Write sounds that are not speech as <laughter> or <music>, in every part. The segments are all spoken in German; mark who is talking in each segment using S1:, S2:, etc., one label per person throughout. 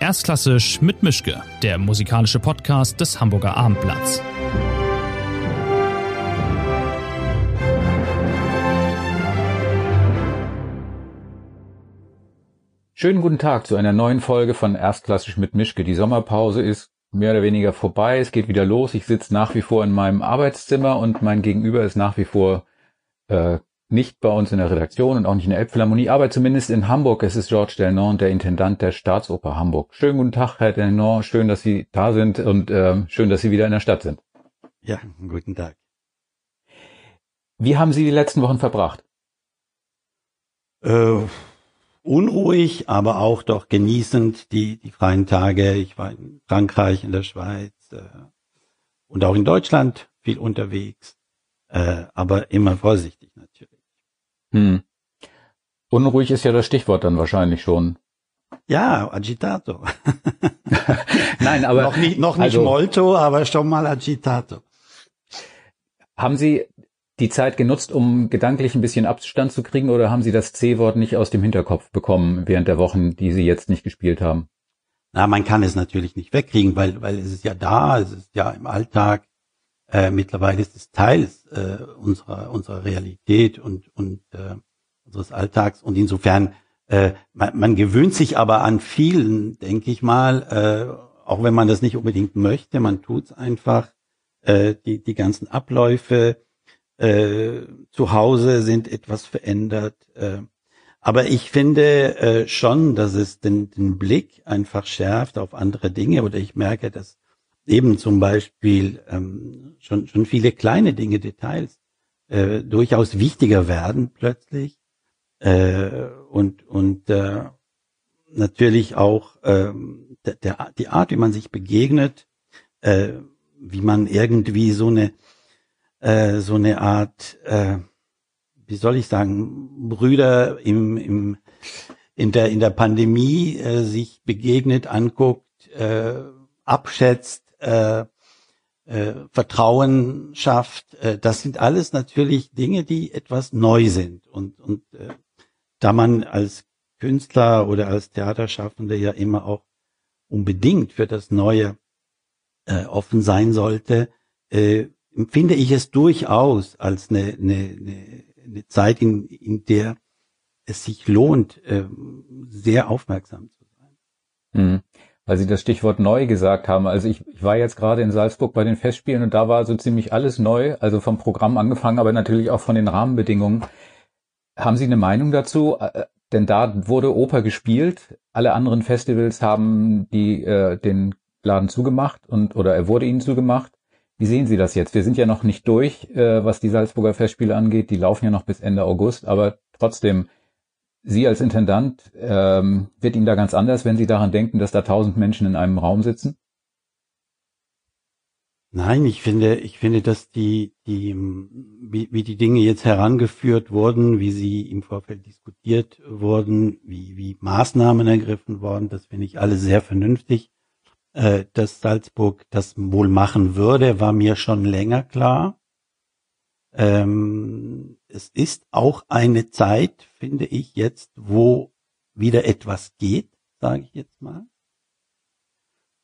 S1: Erstklassisch mit Mischke, der musikalische Podcast des Hamburger Abendblatts.
S2: Schönen guten Tag zu einer neuen Folge von Erstklassisch mit Mischke. Die Sommerpause ist mehr oder weniger vorbei. Es geht wieder los. Ich sitze nach wie vor in meinem Arbeitszimmer und mein Gegenüber ist nach wie vor äh, nicht bei uns in der Redaktion und auch nicht in der Elbphilharmonie, aber zumindest in Hamburg. Es ist Georges Delnon, der Intendant der Staatsoper Hamburg. Schönen guten Tag, Herr Delnon. Schön, dass Sie da sind und äh, schön, dass Sie wieder in der Stadt sind.
S3: Ja, guten Tag.
S2: Wie haben Sie die letzten Wochen verbracht?
S3: Äh, unruhig, aber auch doch genießend die, die freien Tage. Ich war in Frankreich, in der Schweiz äh, und auch in Deutschland viel unterwegs, äh, aber immer vorsichtig natürlich.
S2: Hm. Unruhig ist ja das Stichwort dann wahrscheinlich schon.
S3: Ja, agitato. <laughs>
S2: Nein, aber
S3: noch nicht, noch nicht also, molto, aber schon mal agitato.
S2: Haben Sie die Zeit genutzt, um gedanklich ein bisschen Abstand zu kriegen, oder haben Sie das C-Wort nicht aus dem Hinterkopf bekommen während der Wochen, die Sie jetzt nicht gespielt haben?
S3: Na, man kann es natürlich nicht wegkriegen, weil, weil es ist ja da, es ist ja im Alltag. Äh, mittlerweile ist es Teil äh, unserer, unserer Realität und, und äh, unseres Alltags. Und insofern, äh, man, man gewöhnt sich aber an vielen, denke ich mal, äh, auch wenn man das nicht unbedingt möchte, man tut es einfach. Äh, die, die ganzen Abläufe äh, zu Hause sind etwas verändert. Äh, aber ich finde äh, schon, dass es den, den Blick einfach schärft auf andere Dinge. Oder ich merke, dass eben zum Beispiel ähm, schon, schon viele kleine Dinge, Details, äh, durchaus wichtiger werden plötzlich. Äh, und und äh, natürlich auch äh, der, der, die Art, wie man sich begegnet, äh, wie man irgendwie so eine äh, so eine Art, äh, wie soll ich sagen, Brüder im, im in der in der Pandemie äh, sich begegnet, anguckt, äh, abschätzt, äh, äh, Vertrauen schafft. Äh, das sind alles natürlich Dinge, die etwas neu sind. Und, und äh, da man als Künstler oder als Theaterschaffende ja immer auch unbedingt für das Neue äh, offen sein sollte, äh, empfinde ich es durchaus als eine, eine, eine, eine Zeit, in, in der es sich lohnt, äh, sehr aufmerksam zu sein.
S2: Mhm weil Sie das Stichwort neu gesagt haben. Also ich, ich war jetzt gerade in Salzburg bei den Festspielen und da war so ziemlich alles neu, also vom Programm angefangen, aber natürlich auch von den Rahmenbedingungen. Haben Sie eine Meinung dazu? Äh, denn da wurde Oper gespielt. Alle anderen Festivals haben die äh, den Laden zugemacht und oder er wurde ihnen zugemacht. Wie sehen Sie das jetzt? Wir sind ja noch nicht durch, äh, was die Salzburger Festspiele angeht. Die laufen ja noch bis Ende August, aber trotzdem Sie als Intendant, ähm, wird Ihnen da ganz anders, wenn Sie daran denken, dass da tausend Menschen in einem Raum sitzen?
S3: Nein, ich finde, ich finde, dass die, die, wie, wie die Dinge jetzt herangeführt wurden, wie sie im Vorfeld diskutiert wurden, wie, wie Maßnahmen ergriffen wurden, das finde ich alle sehr vernünftig. Äh, dass Salzburg das wohl machen würde, war mir schon länger klar. Ähm, es ist auch eine Zeit, finde ich jetzt, wo wieder etwas geht, sage ich jetzt mal.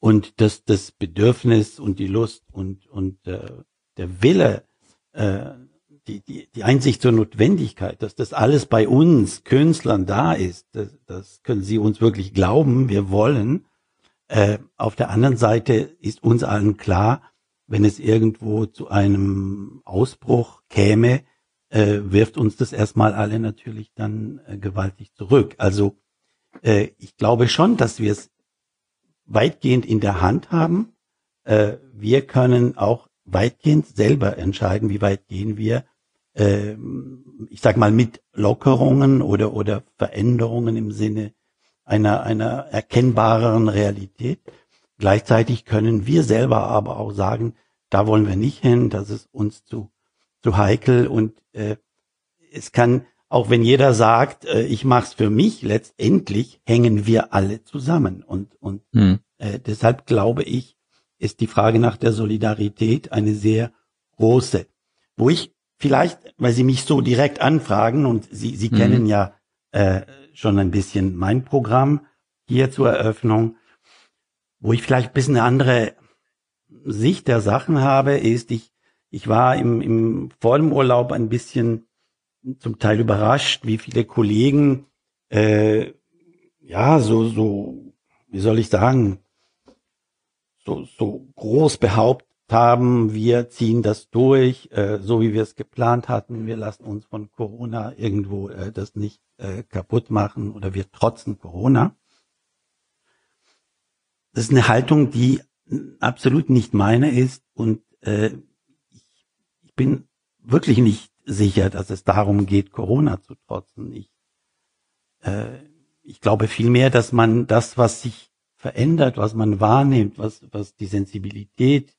S3: Und dass das Bedürfnis und die Lust und, und äh, der Wille, äh, die, die, die Einsicht zur Notwendigkeit, dass das alles bei uns Künstlern da ist, das, das können Sie uns wirklich glauben, wir wollen. Äh, auf der anderen Seite ist uns allen klar, wenn es irgendwo zu einem Ausbruch käme, äh, wirft uns das erstmal alle natürlich dann äh, gewaltig zurück. Also äh, ich glaube schon, dass wir es weitgehend in der Hand haben. Äh, wir können auch weitgehend selber entscheiden, wie weit gehen wir. Äh, ich sag mal mit Lockerungen oder oder Veränderungen im Sinne einer einer erkennbareren Realität. Gleichzeitig können wir selber aber auch sagen, da wollen wir nicht hin, das ist uns zu zu heikel und äh, es kann, auch wenn jeder sagt, äh, ich mach's für mich, letztendlich hängen wir alle zusammen und und hm. äh, deshalb glaube ich, ist die Frage nach der Solidarität eine sehr große, wo ich vielleicht, weil Sie mich so direkt anfragen und Sie Sie hm. kennen ja äh, schon ein bisschen mein Programm hier zur Eröffnung, wo ich vielleicht ein bisschen eine andere Sicht der Sachen habe, ist, ich, ich war im, im vor dem Urlaub ein bisschen zum Teil überrascht, wie viele Kollegen äh, ja so so wie soll ich sagen so so groß behauptet haben, wir ziehen das durch, äh, so wie wir es geplant hatten. Wir lassen uns von Corona irgendwo äh, das nicht äh, kaputt machen oder wir trotzen Corona. Das ist eine Haltung, die absolut nicht meine ist und äh, ich, bin wirklich nicht sicher, dass es darum geht, Corona zu trotzen. Ich, äh, ich glaube vielmehr, dass man das, was sich verändert, was man wahrnimmt, was, was die Sensibilität,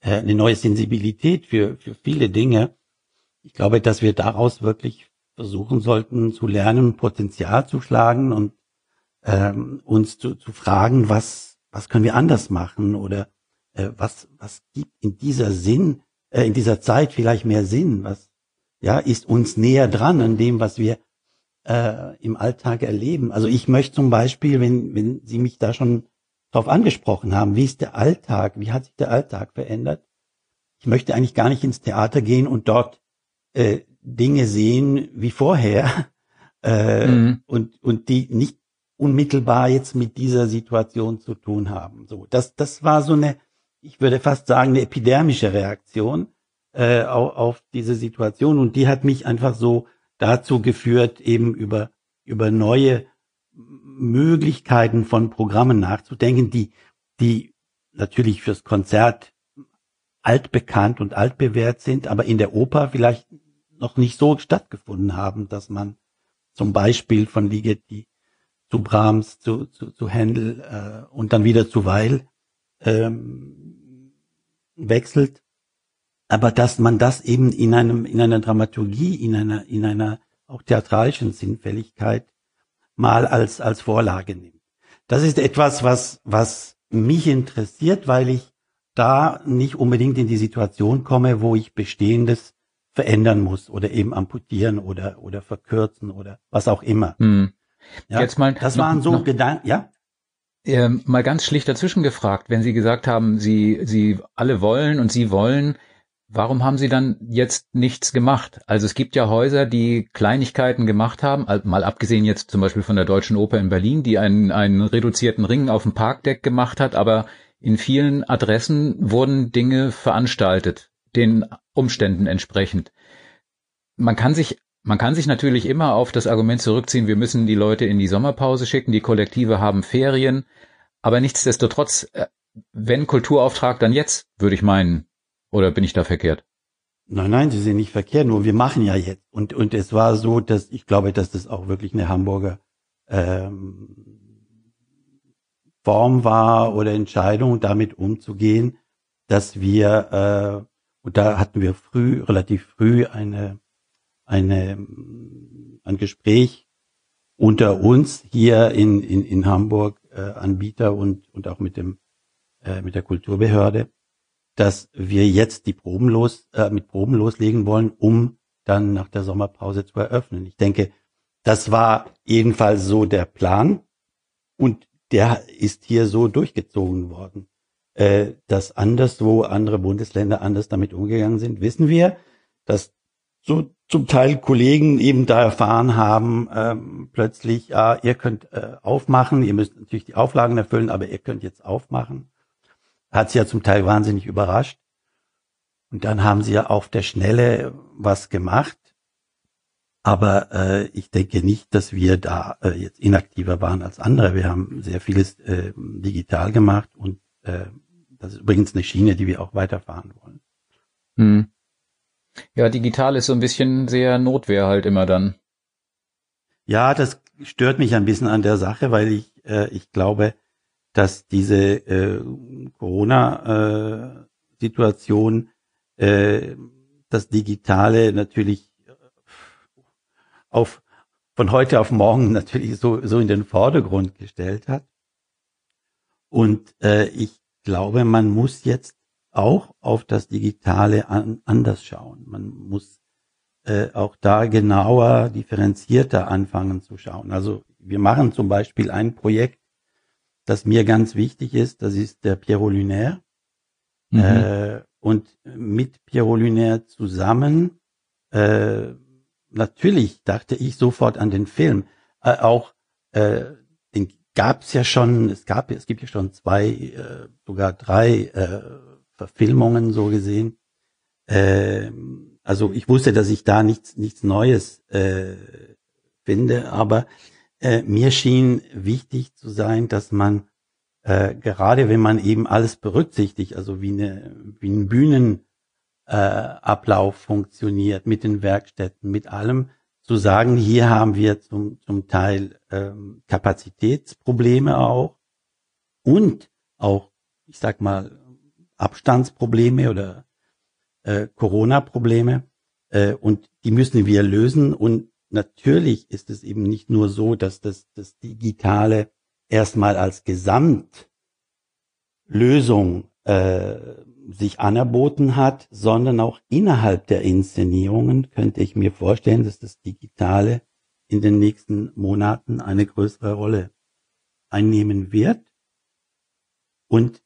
S3: äh, eine neue Sensibilität für, für viele Dinge, ich glaube, dass wir daraus wirklich versuchen sollten zu lernen, Potenzial zu schlagen und ähm, uns zu, zu fragen, was, was können wir anders machen oder äh, was, was gibt in dieser Sinn, äh, in dieser Zeit vielleicht mehr Sinn, was ja, ist uns näher dran an dem, was wir äh, im Alltag erleben. Also ich möchte zum Beispiel, wenn, wenn Sie mich da schon darauf angesprochen haben, wie ist der Alltag, wie hat sich der Alltag verändert? Ich möchte eigentlich gar nicht ins Theater gehen und dort äh, Dinge sehen wie vorher <laughs> äh, mhm. und, und die nicht unmittelbar jetzt mit dieser Situation zu tun haben. So, das, das war so eine, ich würde fast sagen, eine epidermische Reaktion äh, auf, auf diese Situation. Und die hat mich einfach so dazu geführt, eben über über neue Möglichkeiten von Programmen nachzudenken, die die natürlich fürs Konzert altbekannt und altbewährt sind, aber in der Oper vielleicht noch nicht so stattgefunden haben, dass man zum Beispiel von Ligeti zu Brahms, zu, zu, zu Händel äh, und dann wieder zu Weil ähm, wechselt, aber dass man das eben in einem in einer Dramaturgie, in einer in einer auch theatralischen Sinnfälligkeit mal als als Vorlage nimmt. Das ist etwas, was was mich interessiert, weil ich da nicht unbedingt in die Situation komme, wo ich bestehendes verändern muss oder eben amputieren oder oder verkürzen oder was auch immer. Hm. Ja, Jetzt mal das noch, waren so Gedanken, ja.
S2: Ähm, mal ganz schlicht dazwischen gefragt, wenn Sie gesagt haben, Sie Sie alle wollen und Sie wollen, warum haben Sie dann jetzt nichts gemacht? Also es gibt ja Häuser, die Kleinigkeiten gemacht haben, mal abgesehen jetzt zum Beispiel von der Deutschen Oper in Berlin, die einen einen reduzierten Ring auf dem Parkdeck gemacht hat, aber in vielen Adressen wurden Dinge veranstaltet, den Umständen entsprechend. Man kann sich man kann sich natürlich immer auf das Argument zurückziehen, wir müssen die Leute in die Sommerpause schicken, die Kollektive haben Ferien, aber nichtsdestotrotz, äh, wenn Kulturauftrag, dann jetzt, würde ich meinen. Oder bin ich da verkehrt?
S3: Nein, nein, Sie sind nicht verkehrt, nur wir machen ja jetzt. Und, und es war so, dass ich glaube, dass das auch wirklich eine Hamburger ähm, Form war oder Entscheidung, damit umzugehen, dass wir, äh, und da hatten wir früh, relativ früh eine, eine, ein Gespräch unter uns hier in, in, in Hamburg, äh, Anbieter und, und auch mit dem, äh, mit der Kulturbehörde, dass wir jetzt die Proben los, äh, mit Proben loslegen wollen, um dann nach der Sommerpause zu eröffnen. Ich denke, das war jedenfalls so der Plan. Und der ist hier so durchgezogen worden. Äh, dass anderswo andere Bundesländer anders damit umgegangen sind, wissen wir, dass so zum Teil Kollegen eben da erfahren haben, ähm, plötzlich, ja, ihr könnt äh, aufmachen, ihr müsst natürlich die Auflagen erfüllen, aber ihr könnt jetzt aufmachen. Hat sie ja zum Teil wahnsinnig überrascht. Und dann haben sie ja auf der Schnelle was gemacht. Aber äh, ich denke nicht, dass wir da äh, jetzt inaktiver waren als andere. Wir haben sehr vieles äh, digital gemacht und äh, das ist übrigens eine Schiene, die wir auch weiterfahren wollen. Hm.
S2: Ja, digital ist so ein bisschen sehr Notwehr halt immer dann.
S3: Ja, das stört mich ein bisschen an der Sache, weil ich, äh, ich glaube, dass diese äh, Corona-Situation äh, das Digitale natürlich auf von heute auf morgen <laughs> natürlich so, so in den Vordergrund gestellt hat. Und äh, ich glaube, man muss jetzt auch auf das Digitale an, anders schauen. Man muss äh, auch da genauer, differenzierter anfangen zu schauen. Also wir machen zum Beispiel ein Projekt, das mir ganz wichtig ist, das ist der Pierrot Lunaire. Mhm. Äh, und mit Pierrot Lunaire zusammen, äh, natürlich dachte ich sofort an den Film. Äh, auch äh, den gab es ja schon, es gab, es gibt ja schon zwei, äh, sogar drei äh, Verfilmungen so gesehen. Äh, also ich wusste, dass ich da nichts, nichts Neues äh, finde, aber äh, mir schien wichtig zu sein, dass man äh, gerade wenn man eben alles berücksichtigt, also wie, eine, wie ein Bühnenablauf äh, funktioniert mit den Werkstätten, mit allem, zu sagen, hier haben wir zum, zum Teil ähm, Kapazitätsprobleme auch und auch, ich sag mal, Abstandsprobleme oder äh, Corona-Probleme äh, und die müssen wir lösen und natürlich ist es eben nicht nur so, dass das, das Digitale erstmal als Gesamtlösung äh, sich anerboten hat, sondern auch innerhalb der Inszenierungen könnte ich mir vorstellen, dass das Digitale in den nächsten Monaten eine größere Rolle einnehmen wird. Und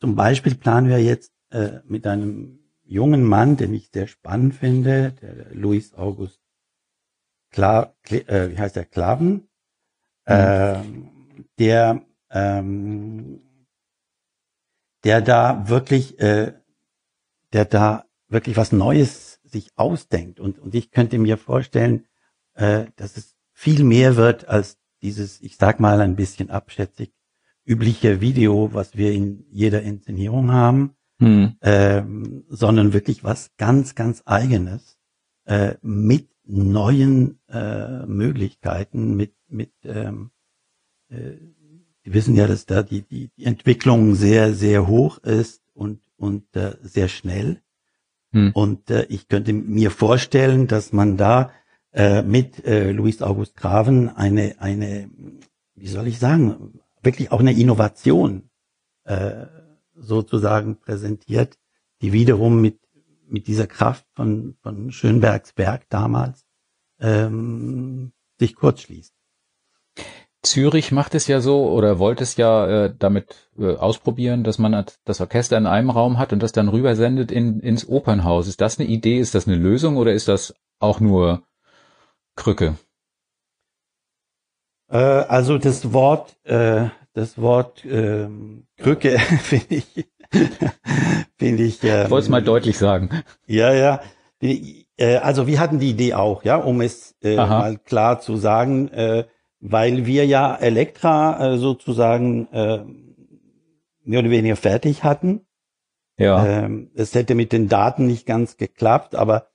S3: zum Beispiel planen wir jetzt äh, mit einem jungen Mann, den ich sehr spannend finde, der Louis August Kla, äh, wie heißt der, Klaven, äh, der ähm, der da wirklich, äh, der da wirklich was Neues sich ausdenkt. Und, und ich könnte mir vorstellen, äh, dass es viel mehr wird als dieses, ich sag mal ein bisschen abschätzig, übliche Video, was wir in jeder Inszenierung haben, hm. ähm, sondern wirklich was ganz, ganz eigenes äh, mit neuen äh, Möglichkeiten, mit, mit ähm, äh, Sie wissen ja, dass da die, die, die Entwicklung sehr, sehr hoch ist und, und äh, sehr schnell. Hm. Und äh, ich könnte mir vorstellen, dass man da äh, mit äh, Louis August Graven eine, eine, wie soll ich sagen, wirklich auch eine Innovation äh, sozusagen präsentiert, die wiederum mit, mit dieser Kraft von, von Schönbergs Werk damals ähm, sich kurzschließt.
S2: Zürich macht es ja so oder wollte es ja äh, damit äh, ausprobieren, dass man das Orchester in einem Raum hat und das dann rübersendet in, ins Opernhaus. Ist das eine Idee? Ist das eine Lösung oder ist das auch nur Krücke?
S3: Äh, also das Wort, äh, das Wort äh, Krücke <laughs> finde ich, finde ich. Ähm,
S2: ich wollte es mal deutlich sagen.
S3: Ja, ja. Äh, also wir hatten die Idee auch, ja, um es äh, mal klar zu sagen. Äh, weil wir ja Elektra äh, sozusagen äh, mehr oder weniger fertig hatten. Ja. Ähm, es hätte mit den Daten nicht ganz geklappt, aber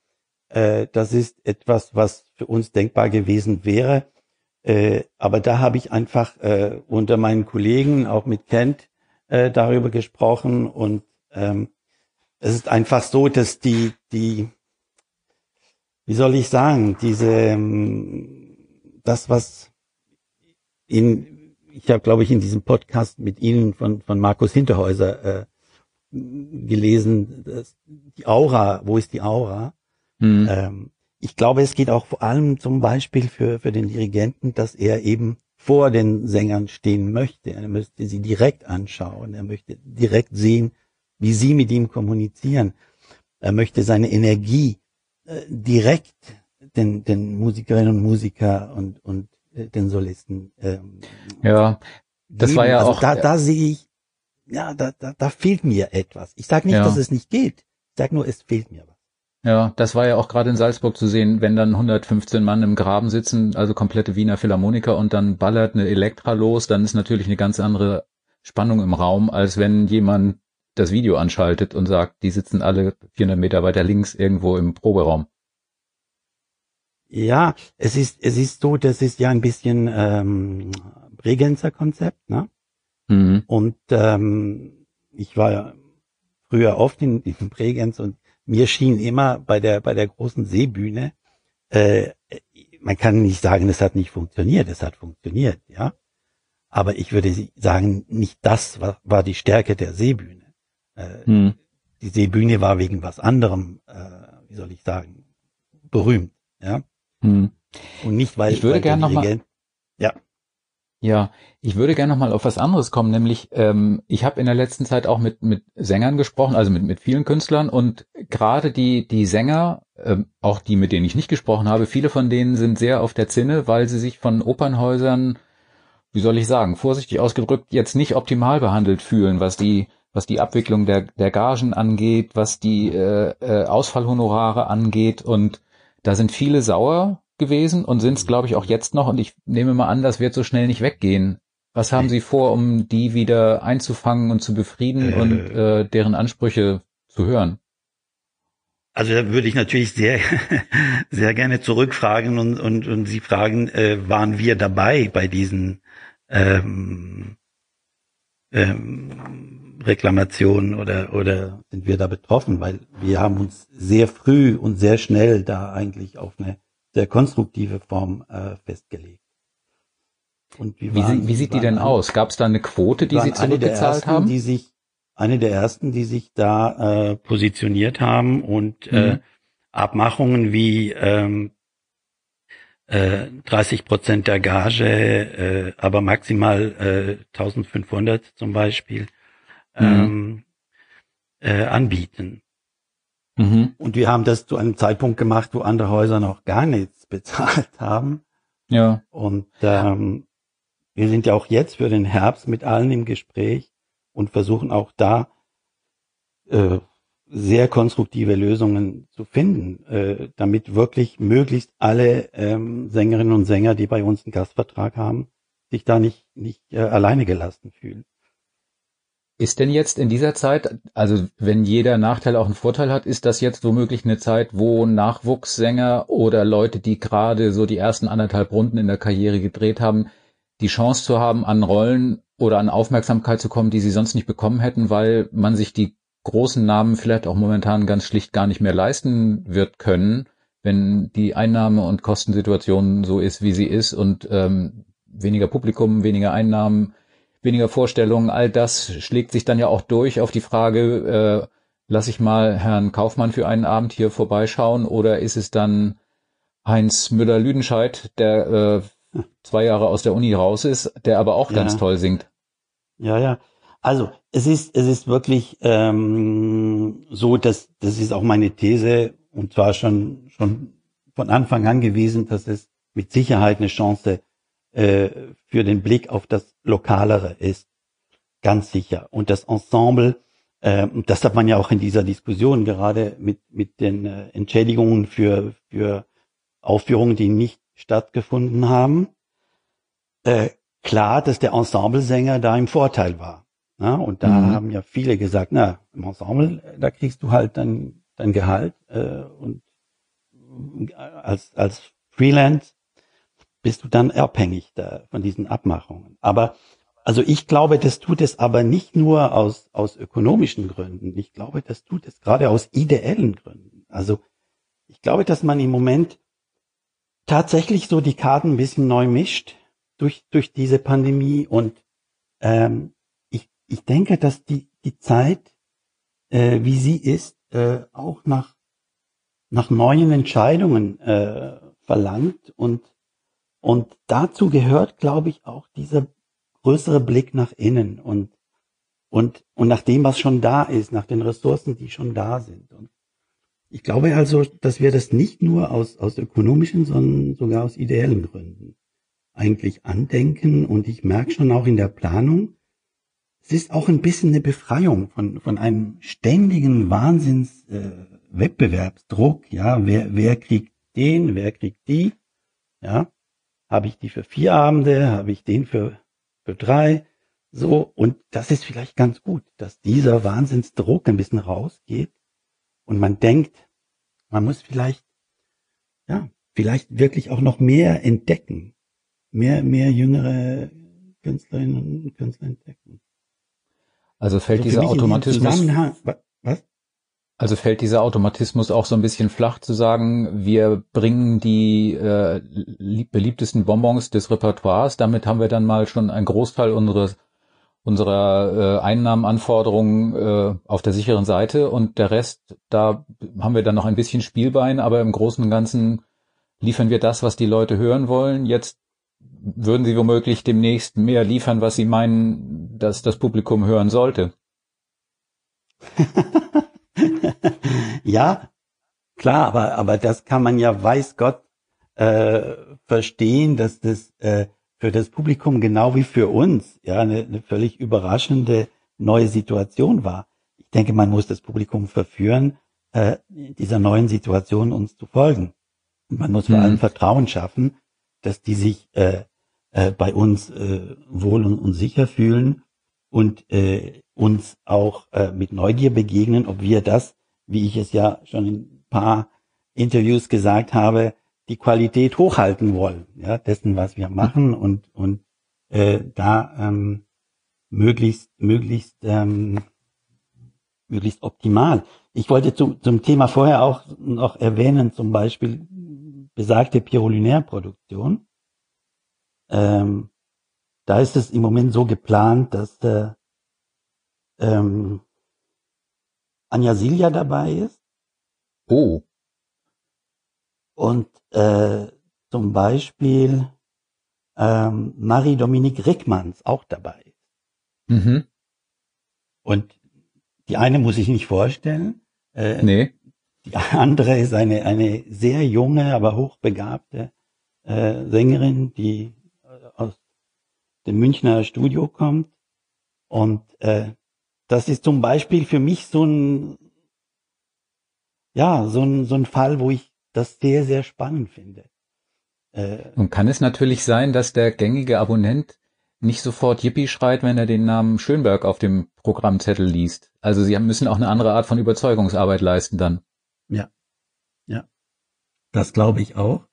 S3: äh, das ist etwas, was für uns denkbar gewesen wäre. Äh, aber da habe ich einfach äh, unter meinen Kollegen, auch mit Kent, äh, darüber gesprochen und ähm, es ist einfach so, dass die, die, wie soll ich sagen, diese, ähm, das, was in, ich habe, glaube ich, in diesem Podcast mit Ihnen von, von Markus Hinterhäuser äh, gelesen, dass die Aura, wo ist die Aura? Mhm. Ähm, ich glaube, es geht auch vor allem zum Beispiel für, für den Dirigenten, dass er eben vor den Sängern stehen möchte. Er möchte sie direkt anschauen. Er möchte direkt sehen, wie sie mit ihm kommunizieren. Er möchte seine Energie äh, direkt den, den Musikerinnen und Musiker und, und äh, den Solisten. Ähm,
S2: ja, das geben. war ja
S3: also
S2: auch.
S3: Da, da sehe ich, ja, da, da, da fehlt mir etwas. Ich sage nicht, ja. dass es nicht geht. Ich sage nur, es fehlt mir was.
S2: Ja, das war ja auch gerade in Salzburg zu sehen, wenn dann 115 Mann im Graben sitzen, also komplette Wiener Philharmoniker und dann ballert eine Elektra los, dann ist natürlich eine ganz andere Spannung im Raum, als wenn jemand das Video anschaltet und sagt, die sitzen alle 400 Meter weiter links irgendwo im Proberaum.
S3: Ja, es ist, es ist so, das ist ja ein bisschen ähm, Bregenzer Konzept, ne? Mhm. Und ähm, ich war ja früher oft in, in Bregenz und mir schien immer bei der bei der großen Seebühne, äh, man kann nicht sagen, es hat nicht funktioniert, es hat funktioniert, ja. Aber ich würde sagen, nicht das war, war die Stärke der Seebühne. Äh, mhm. Die Seebühne war wegen was anderem, äh, wie soll ich sagen, berühmt, ja. Hm. Und nicht, weil
S2: ich würde gerne noch mal,
S3: ja.
S2: Ja, ich würde gerne noch mal auf was anderes kommen, nämlich ähm, ich habe in der letzten Zeit auch mit mit Sängern gesprochen, also mit mit vielen Künstlern und gerade die die Sänger, ähm, auch die mit denen ich nicht gesprochen habe, viele von denen sind sehr auf der Zinne, weil sie sich von Opernhäusern, wie soll ich sagen, vorsichtig ausgedrückt, jetzt nicht optimal behandelt fühlen, was die was die Abwicklung der der Gagen angeht, was die äh, äh, Ausfallhonorare angeht. Und da sind viele sauer gewesen und sind es, glaube ich, auch jetzt noch. Und ich nehme mal an, das wird so schnell nicht weggehen. Was haben Sie vor, um die wieder einzufangen und zu befrieden äh, und äh, deren Ansprüche zu hören?
S3: Also da würde ich natürlich sehr, <laughs> sehr gerne zurückfragen und, und, und Sie fragen, äh, waren wir dabei bei diesen ähm, ähm, Reklamationen oder, oder sind wir da betroffen? Weil wir haben uns sehr früh und sehr schnell da eigentlich auf eine sehr konstruktive Form äh, festgelegt.
S2: Und wie, waren, wie, wie sieht die denn aus? Gab es da eine Quote, die Sie zurückgezahlt
S3: ersten,
S2: haben?
S3: Die sich, eine der ersten, die sich da äh, positioniert haben und äh, mhm. äh, Abmachungen wie ähm, äh, 30 Prozent der Gage, äh, aber maximal äh, 1500 zum Beispiel mhm. ähm, äh, anbieten. Mhm. Und wir haben das zu einem Zeitpunkt gemacht, wo andere Häuser noch gar nichts <laughs> bezahlt haben.
S2: Ja.
S3: Und ähm, wir sind ja auch jetzt für den Herbst mit allen im Gespräch und versuchen auch da äh, sehr konstruktive Lösungen zu finden, äh, damit wirklich möglichst alle ähm, Sängerinnen und Sänger, die bei uns einen Gastvertrag haben, sich da nicht nicht äh, alleine gelassen fühlen.
S2: Ist denn jetzt in dieser Zeit, also wenn jeder Nachteil auch einen Vorteil hat, ist das jetzt womöglich eine Zeit, wo Nachwuchssänger oder Leute, die gerade so die ersten anderthalb Runden in der Karriere gedreht haben, die Chance zu haben, an Rollen oder an Aufmerksamkeit zu kommen, die sie sonst nicht bekommen hätten, weil man sich die großen Namen vielleicht auch momentan ganz schlicht gar nicht mehr leisten wird können, wenn die Einnahme- und Kostensituation so ist, wie sie ist und ähm, weniger Publikum, weniger Einnahmen, weniger Vorstellungen, all das schlägt sich dann ja auch durch auf die Frage, äh, lass ich mal Herrn Kaufmann für einen Abend hier vorbeischauen oder ist es dann Heinz Müller-Lüdenscheid, der äh, zwei Jahre aus der Uni raus ist, der aber auch ja. ganz toll singt?
S3: Ja, ja. Also es ist es ist wirklich ähm, so, dass das ist auch meine These und zwar schon schon von Anfang an gewesen, dass es mit Sicherheit eine Chance äh, für den Blick auf das Lokalere ist. Ganz sicher. Und das Ensemble, äh, das hat man ja auch in dieser Diskussion gerade mit, mit den äh, Entschädigungen für, für Aufführungen, die nicht stattgefunden haben. Äh, klar, dass der Ensemblesänger da im Vorteil war. Na, und da mhm. haben ja viele gesagt, na, im Ensemble, da kriegst du halt dein, dein Gehalt äh, und als, als Freelance bist du dann abhängig da, von diesen Abmachungen. Aber also ich glaube, das tut es aber nicht nur aus, aus ökonomischen Gründen. Ich glaube, das tut es gerade aus ideellen Gründen. Also ich glaube, dass man im Moment tatsächlich so die Karten ein bisschen neu mischt durch, durch diese Pandemie. Und ähm, ich, ich denke, dass die, die Zeit, äh, wie sie ist, äh, auch nach, nach neuen Entscheidungen äh, verlangt und und dazu gehört, glaube ich, auch dieser größere Blick nach innen und, und, und nach dem, was schon da ist, nach den Ressourcen, die schon da sind. Und ich glaube also, dass wir das nicht nur aus, aus ökonomischen, sondern sogar aus ideellen Gründen eigentlich andenken. Und ich merke schon auch in der Planung, es ist auch ein bisschen eine Befreiung von, von einem ständigen Wahnsinns äh. Ja, wer, wer kriegt den, wer kriegt die? Ja, habe ich die für vier Abende? Habe ich den für, für drei? So. Und das ist vielleicht ganz gut, dass dieser Wahnsinnsdruck ein bisschen rausgeht und man denkt, man muss vielleicht, ja, vielleicht wirklich auch noch mehr entdecken. Mehr, mehr jüngere Künstlerinnen und Künstler entdecken.
S2: Also fällt also dieser Automatismus. Was? Also fällt dieser Automatismus auch so ein bisschen flach zu sagen, wir bringen die äh, beliebtesten Bonbons des Repertoires, damit haben wir dann mal schon einen Großteil unseres unserer äh, Einnahmenanforderungen äh, auf der sicheren Seite und der Rest, da haben wir dann noch ein bisschen Spielbein, aber im Großen und Ganzen liefern wir das, was die Leute hören wollen. Jetzt würden Sie womöglich demnächst mehr liefern, was Sie meinen, dass das Publikum hören sollte? <laughs> <laughs>
S3: ja, klar, aber, aber das kann man ja, weiß Gott, äh, verstehen, dass das äh, für das Publikum genau wie für uns ja eine, eine völlig überraschende neue Situation war. Ich denke, man muss das Publikum verführen, äh, dieser neuen Situation uns zu folgen. Und man muss vor allem mhm. Vertrauen schaffen, dass die sich äh, äh, bei uns äh, wohl und, und sicher fühlen und äh, uns auch äh, mit Neugier begegnen, ob wir das, wie ich es ja schon in ein paar Interviews gesagt habe, die Qualität hochhalten wollen, ja, dessen, was wir machen und und äh, da ähm, möglichst möglichst ähm, möglichst optimal. Ich wollte zu, zum Thema vorher auch noch erwähnen, zum Beispiel besagte Pyrolinärproduktion. Ähm, da ist es im Moment so geplant, dass äh, ähm, Anja Silja dabei ist.
S2: Oh.
S3: Und äh, zum Beispiel ähm, Marie-Dominique Rickmanns auch dabei ist. Mhm. Und die eine muss ich nicht vorstellen.
S2: Äh, nee.
S3: Die andere ist eine, eine sehr junge, aber hochbegabte äh, Sängerin, die äh, aus dem Münchner Studio kommt. Und äh, das ist zum Beispiel für mich so ein, ja, so ein, so ein Fall, wo ich das sehr, sehr spannend finde.
S2: Äh, Und kann es natürlich sein, dass der gängige Abonnent nicht sofort Yippie schreit, wenn er den Namen Schönberg auf dem Programmzettel liest. Also sie müssen auch eine andere Art von Überzeugungsarbeit leisten dann.
S3: Ja, ja, das glaube ich auch.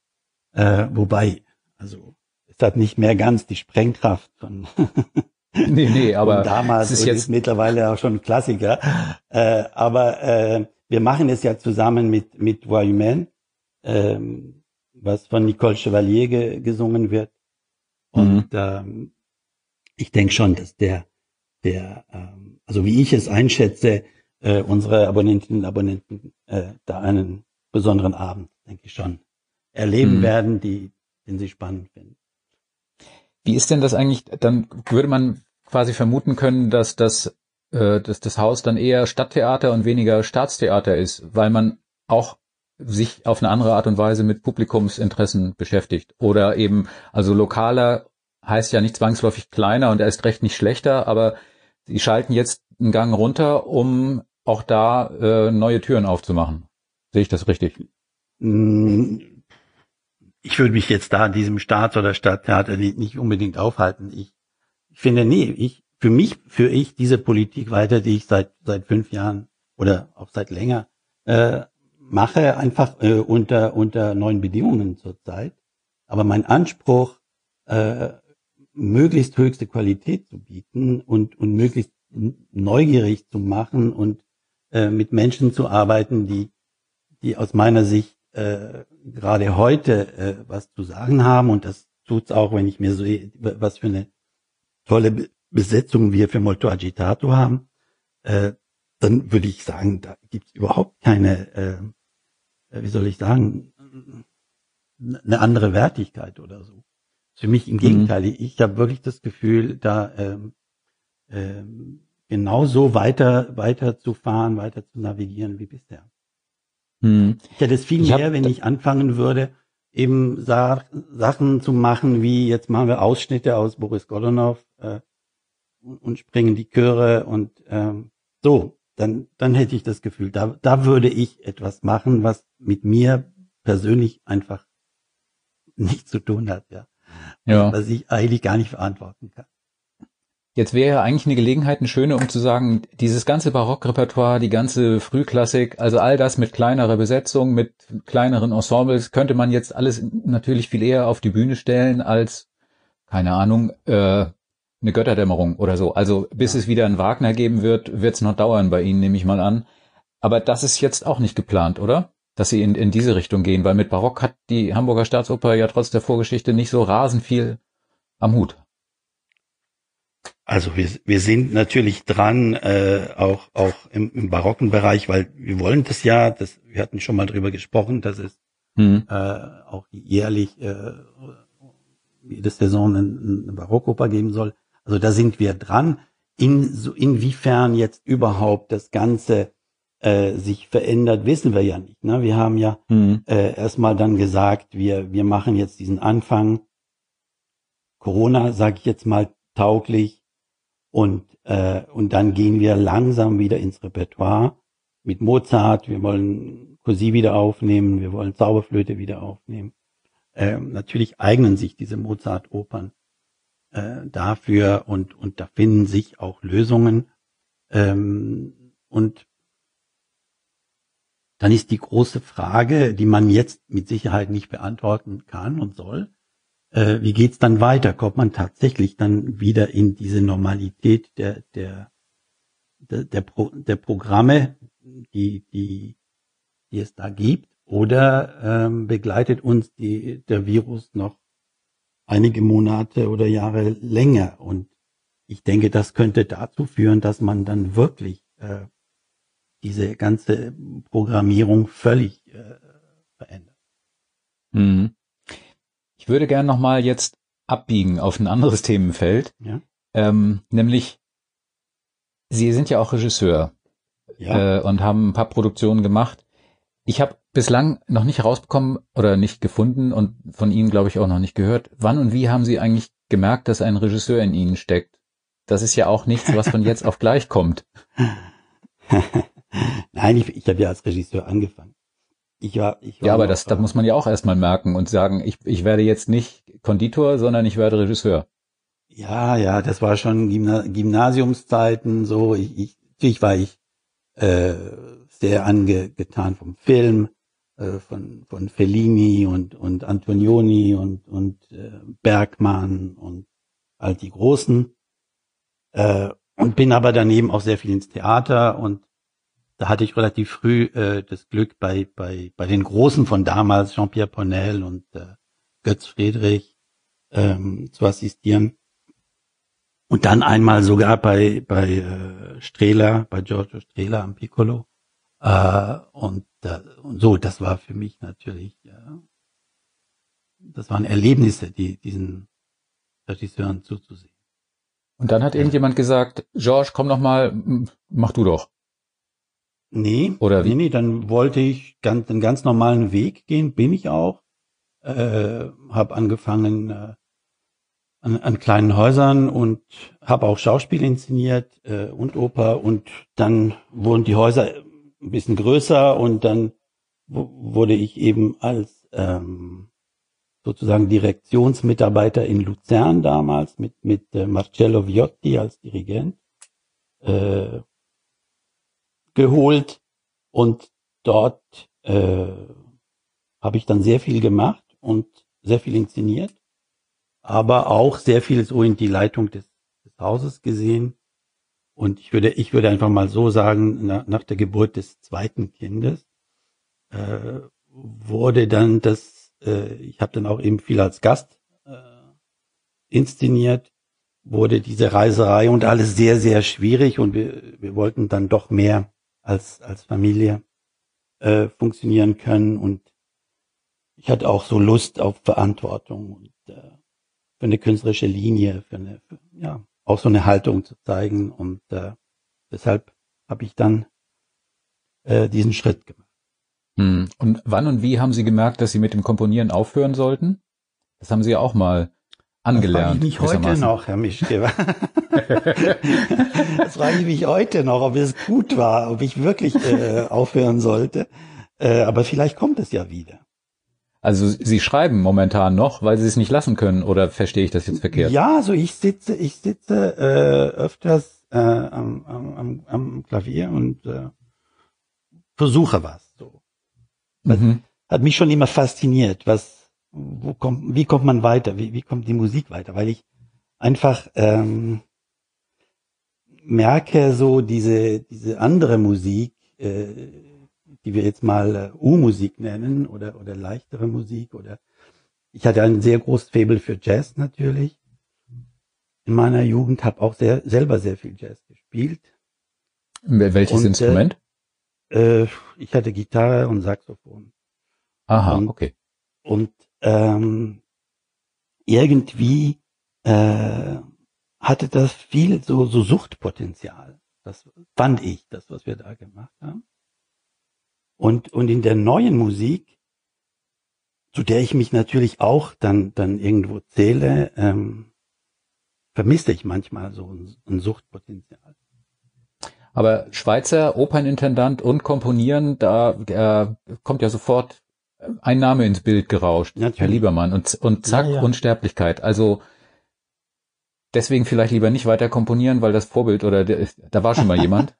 S3: Äh, wobei, also es hat nicht mehr ganz die Sprengkraft von <laughs> <laughs>
S2: nee, nee, aber
S3: damals
S2: ist jetzt
S3: ist mittlerweile auch schon ein Klassiker. Äh, aber äh, wir machen es ja zusammen mit mit Voyumen, ähm, was von Nicole Chevalier ge gesungen wird. Und mhm. ähm, ich denke schon, dass der, der, ähm, also wie ich es einschätze, äh, unsere Abonnentinnen und Abonnenten äh, da einen besonderen Abend, denke ich schon, erleben mhm. werden, die, den sie spannend finden.
S2: Wie ist denn das eigentlich? Dann würde man quasi vermuten können, dass das, äh, dass das Haus dann eher Stadttheater und weniger Staatstheater ist, weil man auch sich auf eine andere Art und Weise mit Publikumsinteressen beschäftigt oder eben also lokaler heißt ja nicht zwangsläufig kleiner und er ist recht nicht schlechter, aber sie schalten jetzt einen Gang runter, um auch da äh, neue Türen aufzumachen. Sehe ich das richtig?
S3: Mm, ich würde mich jetzt da an diesem Staats- oder Stadttheater nicht unbedingt aufhalten. Ich, ich finde, nee, ich, für mich führe ich diese Politik weiter, die ich seit, seit fünf Jahren oder auch seit länger äh, mache, einfach äh, unter, unter neuen Bedingungen zurzeit. Aber mein Anspruch äh, möglichst höchste Qualität zu bieten und, und möglichst neugierig zu machen und äh, mit Menschen zu arbeiten, die, die aus meiner Sicht äh, gerade heute äh, was zu sagen haben. Und das tut's auch, wenn ich mir so, was für eine tolle Besetzung wir für Molto Agitato haben. Äh, dann würde ich sagen, da gibt's überhaupt keine, äh, wie soll ich sagen, eine andere Wertigkeit oder so. Für mich im Gegenteil. Mhm. Ich habe wirklich das Gefühl, da ähm, ähm, genauso weiter, weiter zu fahren, weiter zu navigieren wie bisher. Mhm. Ich hätte es viel ich mehr, wenn ich anfangen würde, eben Sa Sachen zu machen, wie jetzt machen wir Ausschnitte aus Boris Godunov äh, und, und springen die Chöre und ähm, so, dann, dann hätte ich das Gefühl, da, da würde ich etwas machen, was mit mir persönlich einfach nichts zu tun hat, ja ja. was ich eigentlich gar nicht verantworten kann.
S2: Jetzt wäre ja eigentlich eine Gelegenheit, eine schöne, um zu sagen, dieses ganze Barockrepertoire, die ganze Frühklassik, also all das mit kleinerer Besetzung, mit kleineren Ensembles, könnte man jetzt alles natürlich viel eher auf die Bühne stellen als, keine Ahnung, äh, eine Götterdämmerung oder so. Also bis ja. es wieder einen Wagner geben wird, wird es noch dauern bei Ihnen, nehme ich mal an. Aber das ist jetzt auch nicht geplant, oder? dass sie in, in diese Richtung gehen, weil mit Barock hat die Hamburger Staatsoper ja trotz der Vorgeschichte nicht so rasend viel am Hut.
S3: Also wir, wir sind natürlich dran, äh, auch, auch im, im barocken Bereich, weil wir wollen das ja, das, wir hatten schon mal drüber gesprochen, dass es mhm. äh, auch jährlich äh, jede Saison eine Barockoper geben soll. Also da sind wir dran. In, so, inwiefern jetzt überhaupt das Ganze äh, sich verändert, wissen wir ja nicht. Ne? Wir haben ja mhm. äh, erstmal dann gesagt, wir, wir machen jetzt diesen Anfang Corona, sage ich jetzt mal, tauglich und, äh, und dann gehen wir langsam wieder ins Repertoire mit Mozart. Wir wollen Cosi wieder aufnehmen, wir wollen Zauberflöte wieder aufnehmen. Ähm, natürlich eignen sich diese Mozart-Opern äh, dafür und, und da finden sich auch Lösungen. Ähm, und dann ist die große Frage, die man jetzt mit Sicherheit nicht beantworten kann und soll, äh, wie geht's dann weiter? Kommt man tatsächlich dann wieder in diese Normalität der, der, der, der, Pro, der Programme, die, die, die es da gibt? Oder ähm, begleitet uns die, der Virus noch einige Monate oder Jahre länger? Und ich denke, das könnte dazu führen, dass man dann wirklich äh, diese ganze Programmierung völlig äh, verändert.
S2: Mhm. Ich würde gerne nochmal jetzt abbiegen auf ein anderes <laughs> Themenfeld, ja. ähm, nämlich Sie sind ja auch Regisseur ja. Äh, und haben ein paar Produktionen gemacht. Ich habe bislang noch nicht herausbekommen oder nicht gefunden und von Ihnen, glaube ich, auch noch nicht gehört. Wann und wie haben Sie eigentlich gemerkt, dass ein Regisseur in Ihnen steckt? Das ist ja auch nichts, was von jetzt auf gleich kommt. <laughs>
S3: Nein, ich, ich habe ja als Regisseur angefangen.
S2: Ich war, ich war ja, aber das, da muss man ja auch erstmal merken und sagen, ich, ich werde jetzt nicht Konditor, sondern ich werde Regisseur.
S3: Ja, ja, das war schon Gymna Gymnasiumszeiten so. Ich, ich, natürlich war ich äh, sehr angetan vom Film, äh, von, von Fellini und, und Antonioni und, und äh, Bergmann und all die Großen. Äh, und bin aber daneben auch sehr viel ins Theater und da hatte ich relativ früh äh, das Glück, bei, bei, bei den Großen von damals, Jean-Pierre Ponel und äh, Götz Friedrich, ähm, zu assistieren. Und dann einmal sogar bei, bei äh, Strehler, bei Giorgio Strehler am Piccolo. Äh, und, äh, und so, das war für mich natürlich, äh, das waren Erlebnisse, die diesen Regisseuren zuzusehen.
S2: Und dann hat irgendjemand gesagt, George, komm noch mal, mach du doch.
S3: Nee, Oder wie? nee, nee, dann wollte ich ganz, einen ganz normalen Weg gehen, bin ich auch. Äh, habe angefangen äh, an, an kleinen Häusern und habe auch Schauspiel inszeniert äh, und Oper und dann wurden die Häuser ein bisschen größer und dann wurde ich eben als ähm, sozusagen Direktionsmitarbeiter in Luzern damals mit mit äh, Marcello Viotti als Dirigent äh, geholt und dort äh, habe ich dann sehr viel gemacht und sehr viel inszeniert, aber auch sehr viel so in die Leitung des, des Hauses gesehen. Und ich würde, ich würde einfach mal so sagen, na, nach der Geburt des zweiten Kindes äh, wurde dann das, äh, ich habe dann auch eben viel als Gast äh, inszeniert, wurde diese Reiserei und alles sehr, sehr schwierig und wir, wir wollten dann doch mehr als, als Familie äh, funktionieren können. Und ich hatte auch so Lust auf Verantwortung und äh, für eine künstlerische Linie, für eine, für, ja, auch so eine Haltung zu zeigen. Und äh, deshalb habe ich dann äh, diesen Schritt gemacht.
S2: Hm. Und wann und wie haben Sie gemerkt, dass Sie mit dem Komponieren aufhören sollten? Das haben Sie ja auch mal angelernt.
S3: Das frage ich mich heute noch, Herr Mischke. <laughs> das frage ich mich heute noch, ob es gut war, ob ich wirklich äh, aufhören sollte. Äh, aber vielleicht kommt es ja wieder.
S2: Also Sie schreiben momentan noch, weil Sie es nicht lassen können, oder verstehe ich das jetzt verkehrt?
S3: Ja, also ich sitze, ich sitze äh, öfters äh, am, am, am Klavier und äh, versuche was. So. Mhm. Hat mich schon immer fasziniert, was wo kommt, wie kommt man weiter? Wie, wie kommt die Musik weiter? Weil ich einfach ähm, merke so diese diese andere Musik, äh, die wir jetzt mal äh, U-Musik nennen oder oder leichtere Musik oder ich hatte ein sehr großes Faible für Jazz natürlich. In meiner Jugend habe auch sehr selber sehr viel Jazz gespielt.
S2: Welches und, äh, Instrument?
S3: Äh, ich hatte Gitarre und Saxophon.
S2: Aha, und, okay.
S3: Und ähm, irgendwie äh, hatte das viel so, so Suchtpotenzial. Das fand ich, das, was wir da gemacht haben. Und, und in der neuen Musik, zu der ich mich natürlich auch dann, dann irgendwo zähle, ähm, vermisse ich manchmal so ein, ein Suchtpotenzial.
S2: Aber Schweizer Opernintendant und Komponieren, da äh, kommt ja sofort ein Name ins Bild gerauscht, Natürlich. Herr Liebermann, und, und zack, ja, ja. Unsterblichkeit. Also deswegen vielleicht lieber nicht weiter komponieren, weil das Vorbild oder der, da war schon mal <laughs> jemand.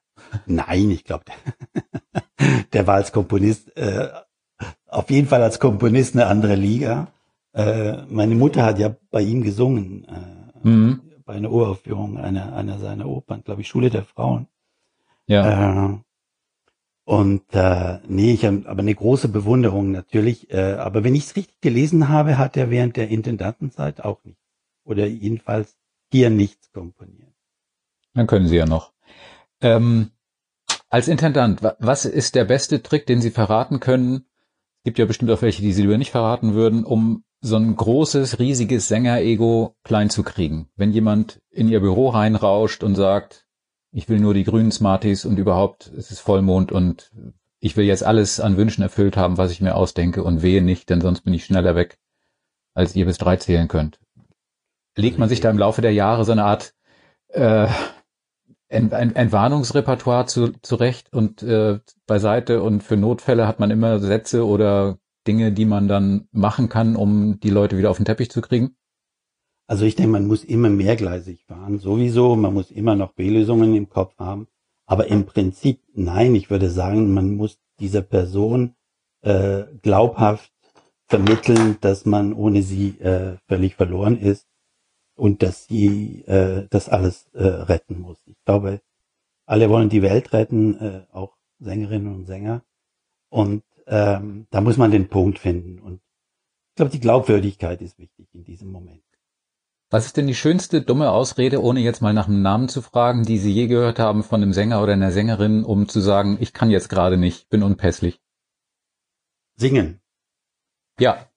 S3: Nein, ich glaube, der, <laughs> der, war als Komponist äh, auf jeden Fall als Komponist eine andere Liga. Äh, meine Mutter hat ja bei ihm gesungen äh, mhm. bei einer Uraufführung einer einer seiner Opern, glaube ich, Schule der Frauen. Ja. Und äh, nee, ich habe aber eine große Bewunderung natürlich. Äh, aber wenn ich es richtig gelesen habe, hat er während der Intendantenzeit auch nicht. Oder jedenfalls hier nichts komponiert.
S2: Dann können Sie ja noch. Ähm, als Intendant, was ist der beste Trick, den Sie verraten können? Es gibt ja bestimmt auch welche, die Sie lieber nicht verraten würden, um so ein großes, riesiges Sänger-Ego klein zu kriegen. Wenn jemand in Ihr Büro reinrauscht und sagt, ich will nur die grünen Smarties und überhaupt, es ist Vollmond und ich will jetzt alles an Wünschen erfüllt haben, was ich mir ausdenke und wehe nicht, denn sonst bin ich schneller weg, als ihr bis drei zählen könnt. Legt man sich da im Laufe der Jahre so eine Art äh, Ent Entwarnungsrepertoire zu, zurecht und äh, beiseite und für Notfälle hat man immer Sätze oder Dinge, die man dann machen kann, um die Leute wieder auf den Teppich zu kriegen?
S3: Also ich denke, man muss immer mehrgleisig fahren, sowieso. Man muss immer noch B-Lösungen im Kopf haben. Aber im Prinzip, nein, ich würde sagen, man muss dieser Person äh, glaubhaft vermitteln, dass man ohne sie äh, völlig verloren ist und dass sie äh, das alles äh, retten muss. Ich glaube, alle wollen die Welt retten, äh, auch Sängerinnen und Sänger. Und ähm, da muss man den Punkt finden. Und ich glaube, die Glaubwürdigkeit ist wichtig in diesem Moment.
S2: Was ist denn die schönste dumme Ausrede, ohne jetzt mal nach einem Namen zu fragen, die Sie je gehört haben von einem Sänger oder einer Sängerin, um zu sagen, ich kann jetzt gerade nicht, bin unpässlich?
S3: Singen.
S2: Ja.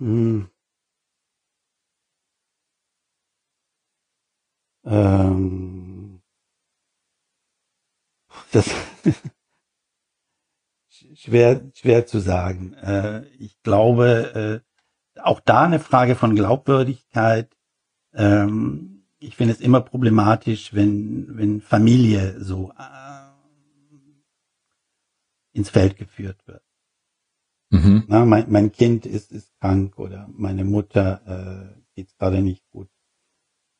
S3: Hm. Ähm. Das <laughs> schwer, schwer zu sagen. Äh, ich glaube, äh, auch da eine Frage von Glaubwürdigkeit. Ähm, ich finde es immer problematisch, wenn, wenn Familie so äh, ins Feld geführt wird. Mhm. Na, mein, mein Kind ist, ist krank oder meine Mutter äh, geht gerade nicht gut.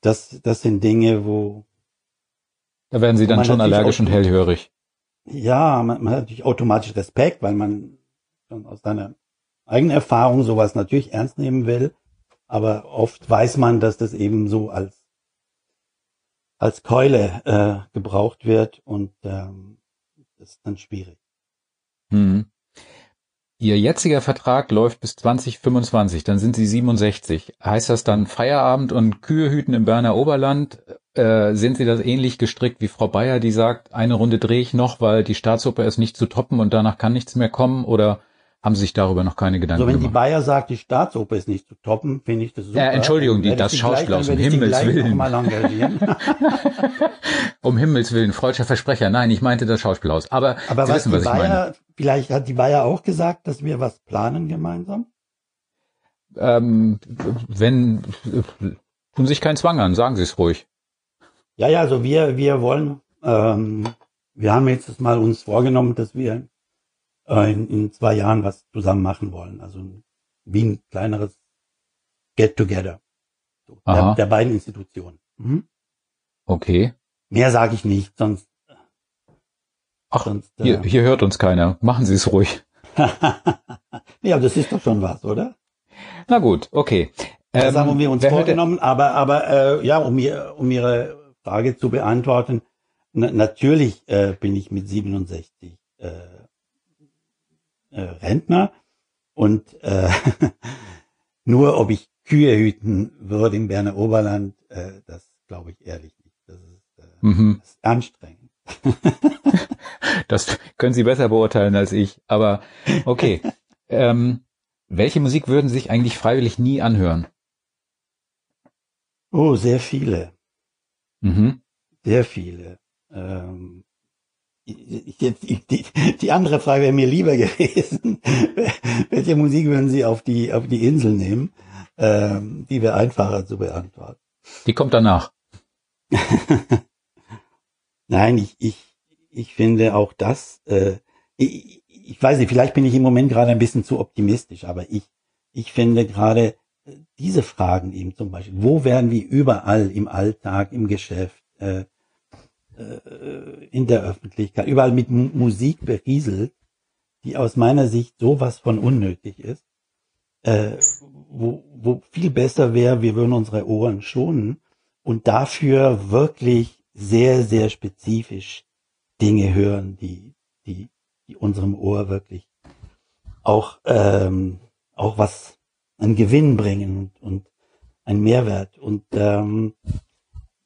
S3: Das, das sind Dinge, wo.
S2: Da werden Sie dann schon allergisch und hellhörig
S3: ja, man, man hat natürlich automatisch Respekt, weil man schon aus seiner eigenen Erfahrung sowas natürlich ernst nehmen will. Aber oft weiß man, dass das eben so als als Keule äh, gebraucht wird und ähm, das ist dann schwierig.
S2: Hm. Ihr jetziger Vertrag läuft bis 2025, dann sind Sie 67. Heißt das dann Feierabend und Kühe hüten im Berner Oberland? Äh, sind Sie das ähnlich gestrickt wie Frau Bayer, die sagt, eine Runde drehe ich noch, weil die Staatsoper ist nicht zu toppen und danach kann nichts mehr kommen? Oder haben Sie sich darüber noch keine Gedanken
S3: gemacht?
S2: Also
S3: wenn die Bayer sagt, die Staatsoper ist nicht zu toppen, finde ich das super.
S2: Äh, Entschuldigung, die, das Schauspiel aus um Himmels Willen. <laughs> um Himmels Willen, freudscher Versprecher. Nein, ich meinte das Schauspielhaus. Aber,
S3: Aber Sie was wissen, was Bayer, ich meine. Vielleicht hat die Bayer auch gesagt, dass wir was planen gemeinsam?
S2: Ähm, wenn, tun sich keinen Zwang an, sagen Sie es ruhig.
S3: Ja, ja, also wir, wir wollen, ähm, wir haben jetzt mal uns vorgenommen, dass wir äh, in, in zwei Jahren was zusammen machen wollen. Also wie ein kleineres Get-Together so, der, der, beiden Institutionen. Mhm.
S2: Okay.
S3: Mehr sage ich nicht, sonst.
S2: Ach, sonst, äh, hier, hier hört uns keiner. Machen Sie es ruhig. <laughs>
S3: ja, das ist doch schon was, oder?
S2: Na gut, okay.
S3: Das ähm, haben wir uns vorgenommen, aber aber äh, ja, um, um Ihre Frage zu beantworten. Na, natürlich äh, bin ich mit 67 äh, äh, Rentner und äh, <laughs> nur ob ich Kühe hüten würde im Berner Oberland, äh, das glaube ich ehrlich nicht. Das ist, äh, mhm. das ist anstrengend. <laughs>
S2: das können Sie besser beurteilen als ich, aber okay. <laughs> Ähm, welche Musik würden Sie sich eigentlich freiwillig nie anhören?
S3: Oh, sehr viele.
S2: Mhm.
S3: Sehr viele. Ähm, jetzt, ich, die, die andere Frage wäre mir lieber <laughs> gewesen. Welche Musik würden Sie auf die, auf die Insel nehmen? Ähm, die wäre einfacher zu beantworten.
S2: Die kommt danach. <laughs>
S3: Nein, ich, ich, ich finde auch das, äh, ich, ich weiß nicht, vielleicht bin ich im Moment gerade ein bisschen zu optimistisch, aber ich, ich finde gerade diese Fragen eben zum Beispiel, wo werden wir überall im Alltag, im Geschäft, äh, äh, in der Öffentlichkeit, überall mit M Musik berieselt, die aus meiner Sicht sowas von unnötig ist, äh, wo, wo viel besser wäre, wir würden unsere Ohren schonen und dafür wirklich sehr, sehr spezifisch Dinge hören, die, die, die unserem Ohr wirklich auch, ähm, auch was, einen Gewinn bringen und, und einen Mehrwert. Und ähm,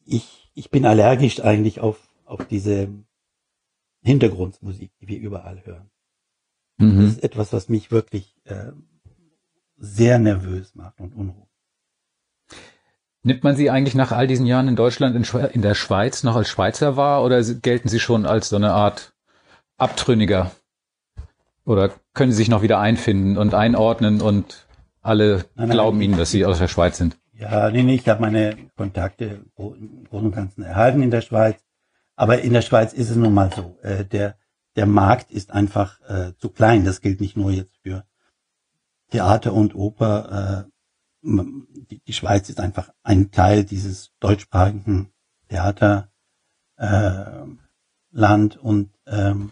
S3: ich, ich bin allergisch eigentlich auf, auf diese Hintergrundmusik, die wir überall hören. Mhm. Das ist etwas, was mich wirklich äh, sehr nervös macht und unruhig.
S2: Nimmt man Sie eigentlich nach all diesen Jahren in Deutschland, in, der Schweiz noch als Schweizer wahr oder gelten Sie schon als so eine Art Abtrünniger? Oder können Sie sich noch wieder einfinden und einordnen und alle nein, glauben nein, Ihnen, dass Sie aus der Schweiz sind?
S3: Ja, nee, nee, ich habe meine Kontakte im Großen und Ganzen erhalten in der Schweiz. Aber in der Schweiz ist es nun mal so. Äh, der, der Markt ist einfach äh, zu klein. Das gilt nicht nur jetzt für Theater und Oper. Äh, die, die Schweiz ist einfach ein Teil dieses deutschsprachigen Theaterland äh, und ähm,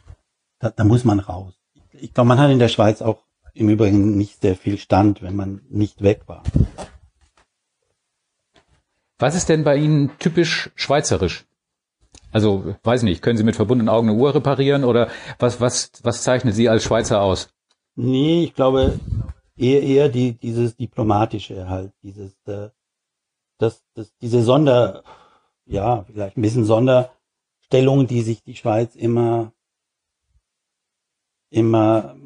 S3: da, da muss man raus. Ich glaube, man hat in der Schweiz auch im Übrigen nicht sehr viel Stand, wenn man nicht weg war.
S2: Was ist denn bei Ihnen typisch schweizerisch? Also, weiß nicht, können Sie mit verbundenen Augen eine Uhr reparieren oder was, was, was zeichnet Sie als Schweizer aus?
S3: Nee, ich glaube, eher, eher die, dieses diplomatische halt, dieses, äh, das, das, diese Sonder, ja, vielleicht ein bisschen Sonderstellung, die sich die Schweiz immer, immer,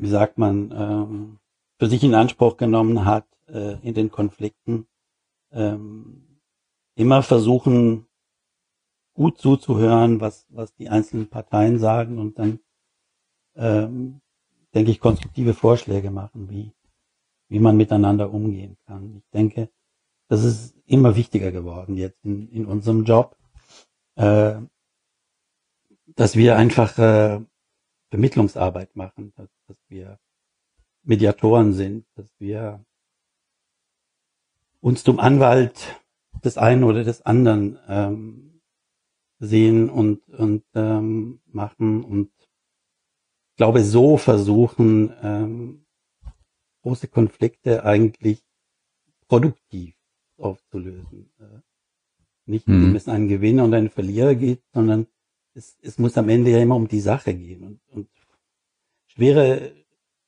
S3: wie sagt man, ähm, für sich in Anspruch genommen hat äh, in den Konflikten, ähm, immer versuchen, gut zuzuhören, was, was die einzelnen Parteien sagen und dann ähm, denke ich, konstruktive Vorschläge machen, wie, wie man miteinander umgehen kann. Ich denke, das ist immer wichtiger geworden jetzt in, in unserem Job, äh, dass wir einfach äh, Vermittlungsarbeit machen, dass, dass wir Mediatoren sind, dass wir uns zum Anwalt des einen oder des anderen ähm, sehen und, und ähm, machen und glaube, so versuchen, ähm, große Konflikte eigentlich produktiv aufzulösen. Äh, nicht, mhm. indem es einen Gewinner und einen Verlierer geht, sondern es, es muss am Ende ja immer um die Sache gehen. Und, und schwere,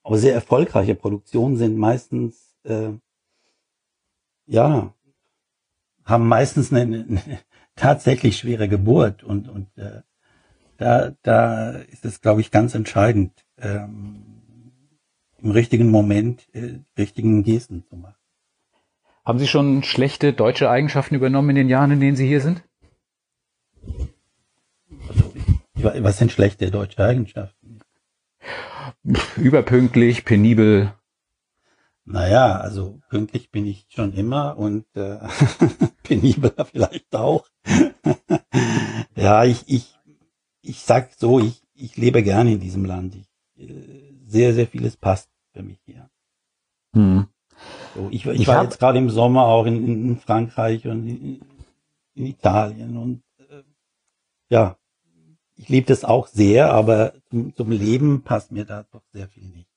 S3: aber sehr erfolgreiche Produktionen sind meistens, äh, ja, haben meistens eine, eine tatsächlich schwere Geburt und, und äh, da, da ist es, glaube ich, ganz entscheidend, ähm, im richtigen Moment äh, richtigen Gesten zu machen.
S2: Haben Sie schon schlechte deutsche Eigenschaften übernommen in den Jahren, in denen Sie hier sind?
S3: Was sind schlechte deutsche Eigenschaften?
S2: Überpünktlich, penibel.
S3: Naja, also pünktlich bin ich schon immer und äh, <laughs> penibel vielleicht auch. <laughs> ja, ich, ich ich sag so, ich, ich lebe gerne in diesem Land. Ich, äh, sehr, sehr vieles passt für mich hier. Hm. So, ich, ich, ich war jetzt gerade im Sommer auch in, in Frankreich und in, in Italien und äh, ja, ich liebe das auch sehr, aber zum, zum Leben passt mir da doch sehr viel nicht.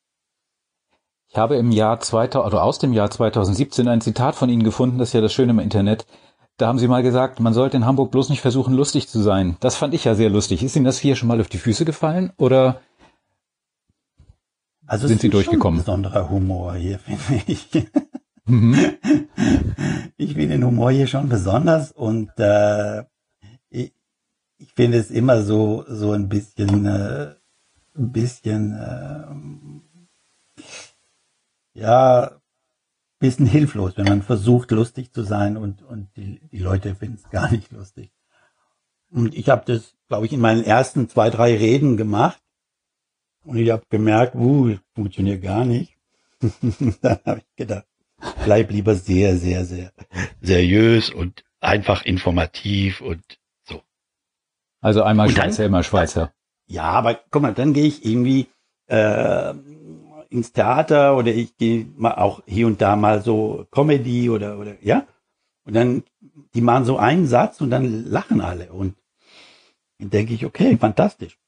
S2: Ich habe im Jahr 2000, also aus dem Jahr 2017 ein Zitat von Ihnen gefunden, das ist ja das Schöne im Internet. Da haben Sie mal gesagt, man sollte in Hamburg bloß nicht versuchen, lustig zu sein. Das fand ich ja sehr lustig. Ist Ihnen das hier schon mal auf die Füße gefallen oder
S3: also sind Sie durchgekommen? Schon ein besonderer Humor hier, <laughs> finde ich. Mhm. Ich finde den Humor hier schon besonders und äh, ich, ich finde es immer so so ein bisschen äh, ein bisschen äh, ja bisschen hilflos, wenn man versucht, lustig zu sein und, und die, die Leute finden es gar nicht lustig. Und ich habe das, glaube ich, in meinen ersten zwei, drei Reden gemacht. Und ich habe gemerkt, uh, funktioniert gar nicht. <laughs> Dann habe ich gedacht, bleib lieber sehr, sehr, sehr seriös und einfach informativ und.
S2: Also einmal und Schweizer, dann, immer Schweizer.
S3: Ja, aber guck mal, dann gehe ich irgendwie äh, ins Theater oder ich gehe mal auch hier und da mal so Comedy oder oder ja. Und dann die machen so einen Satz und dann lachen alle und dann denke ich, okay, fantastisch.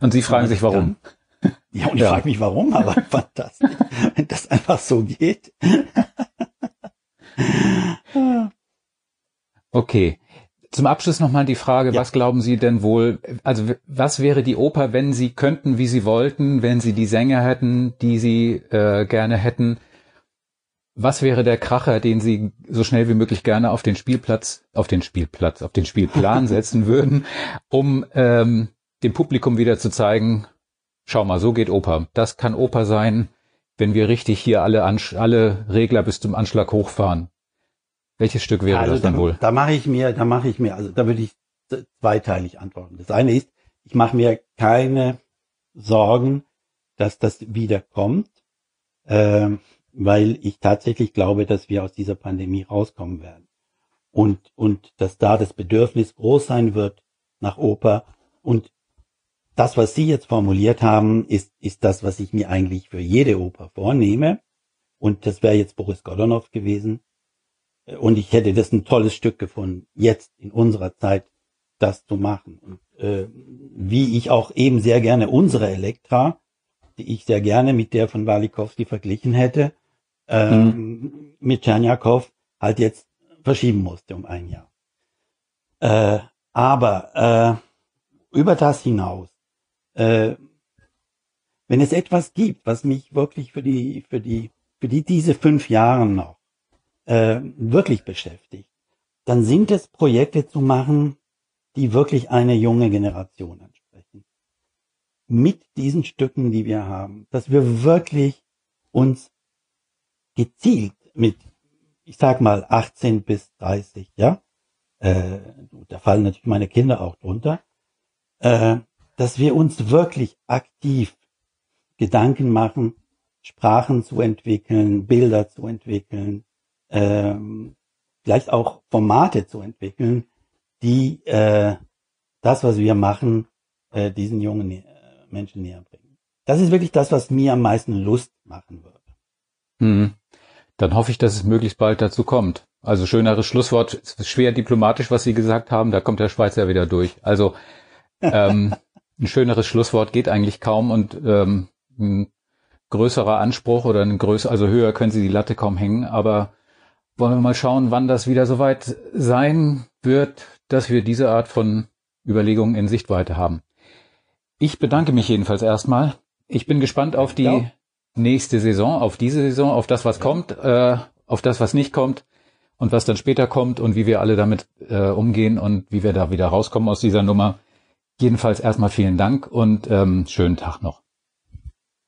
S2: Und Sie fragen und sich warum?
S3: Dann, <laughs> ja, und ich ja. frage mich warum, aber <laughs> fantastisch, wenn das einfach so geht. <laughs>
S2: okay. Zum Abschluss nochmal die Frage, ja. was glauben Sie denn wohl, also was wäre die Oper, wenn Sie könnten, wie Sie wollten, wenn Sie die Sänger hätten, die Sie äh, gerne hätten? Was wäre der Kracher, den Sie so schnell wie möglich gerne auf den Spielplatz, auf den Spielplatz, auf den Spielplan <laughs> setzen würden, um ähm, dem Publikum wieder zu zeigen, schau mal, so geht Oper. Das kann Oper sein, wenn wir richtig hier alle, alle Regler bis zum Anschlag hochfahren. Welches Stück wäre also das dann
S3: da,
S2: wohl?
S3: Da mache ich mir, da mache ich mir, also da würde ich zweiteilig antworten. Das eine ist, ich mache mir keine Sorgen, dass das wiederkommt, äh, weil ich tatsächlich glaube, dass wir aus dieser Pandemie rauskommen werden. Und, und dass da das Bedürfnis groß sein wird nach Oper. Und das, was Sie jetzt formuliert haben, ist, ist das, was ich mir eigentlich für jede Oper vornehme. Und das wäre jetzt Boris Godunov gewesen. Und ich hätte das ein tolles Stück gefunden, jetzt in unserer Zeit das zu machen. Und äh, wie ich auch eben sehr gerne unsere Elektra, die ich sehr gerne mit der von Walikowski verglichen hätte, ähm, mhm. mit Tschernjakow halt jetzt verschieben musste um ein Jahr. Äh, aber äh, über das hinaus, äh, wenn es etwas gibt, was mich wirklich für die, für die, für die diese fünf Jahre noch äh, wirklich beschäftigt, dann sind es Projekte zu machen, die wirklich eine junge Generation ansprechen. Mit diesen Stücken, die wir haben, dass wir wirklich uns gezielt mit, ich sag mal, 18 bis 30, ja, äh, da fallen natürlich meine Kinder auch drunter, äh, dass wir uns wirklich aktiv Gedanken machen, Sprachen zu entwickeln, Bilder zu entwickeln, ähm, vielleicht auch Formate zu entwickeln, die äh, das, was wir machen, äh, diesen jungen äh, Menschen näher bringen. Das ist wirklich das, was mir am meisten Lust machen würde.
S2: Hm. Dann hoffe ich, dass es möglichst bald dazu kommt. Also schöneres Schlusswort, schwer diplomatisch, was Sie gesagt haben, da kommt der Schweizer wieder durch. Also <laughs> ähm, ein schöneres Schlusswort geht eigentlich kaum und ähm, ein größerer Anspruch oder ein größer, also höher können Sie die Latte kaum hängen, aber wollen wir mal schauen, wann das wieder soweit sein wird, dass wir diese Art von Überlegungen in Sichtweite haben. Ich bedanke mich jedenfalls erstmal. Ich bin gespannt auf die ja. nächste Saison, auf diese Saison, auf das, was ja. kommt, äh, auf das, was nicht kommt und was dann später kommt und wie wir alle damit äh, umgehen und wie wir da wieder rauskommen aus dieser Nummer. Jedenfalls erstmal vielen Dank und ähm, schönen Tag noch.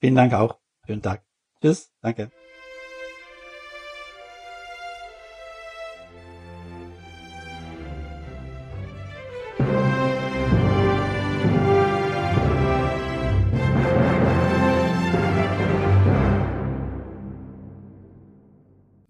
S3: Vielen Dank auch. Schönen Tag. Tschüss. Danke.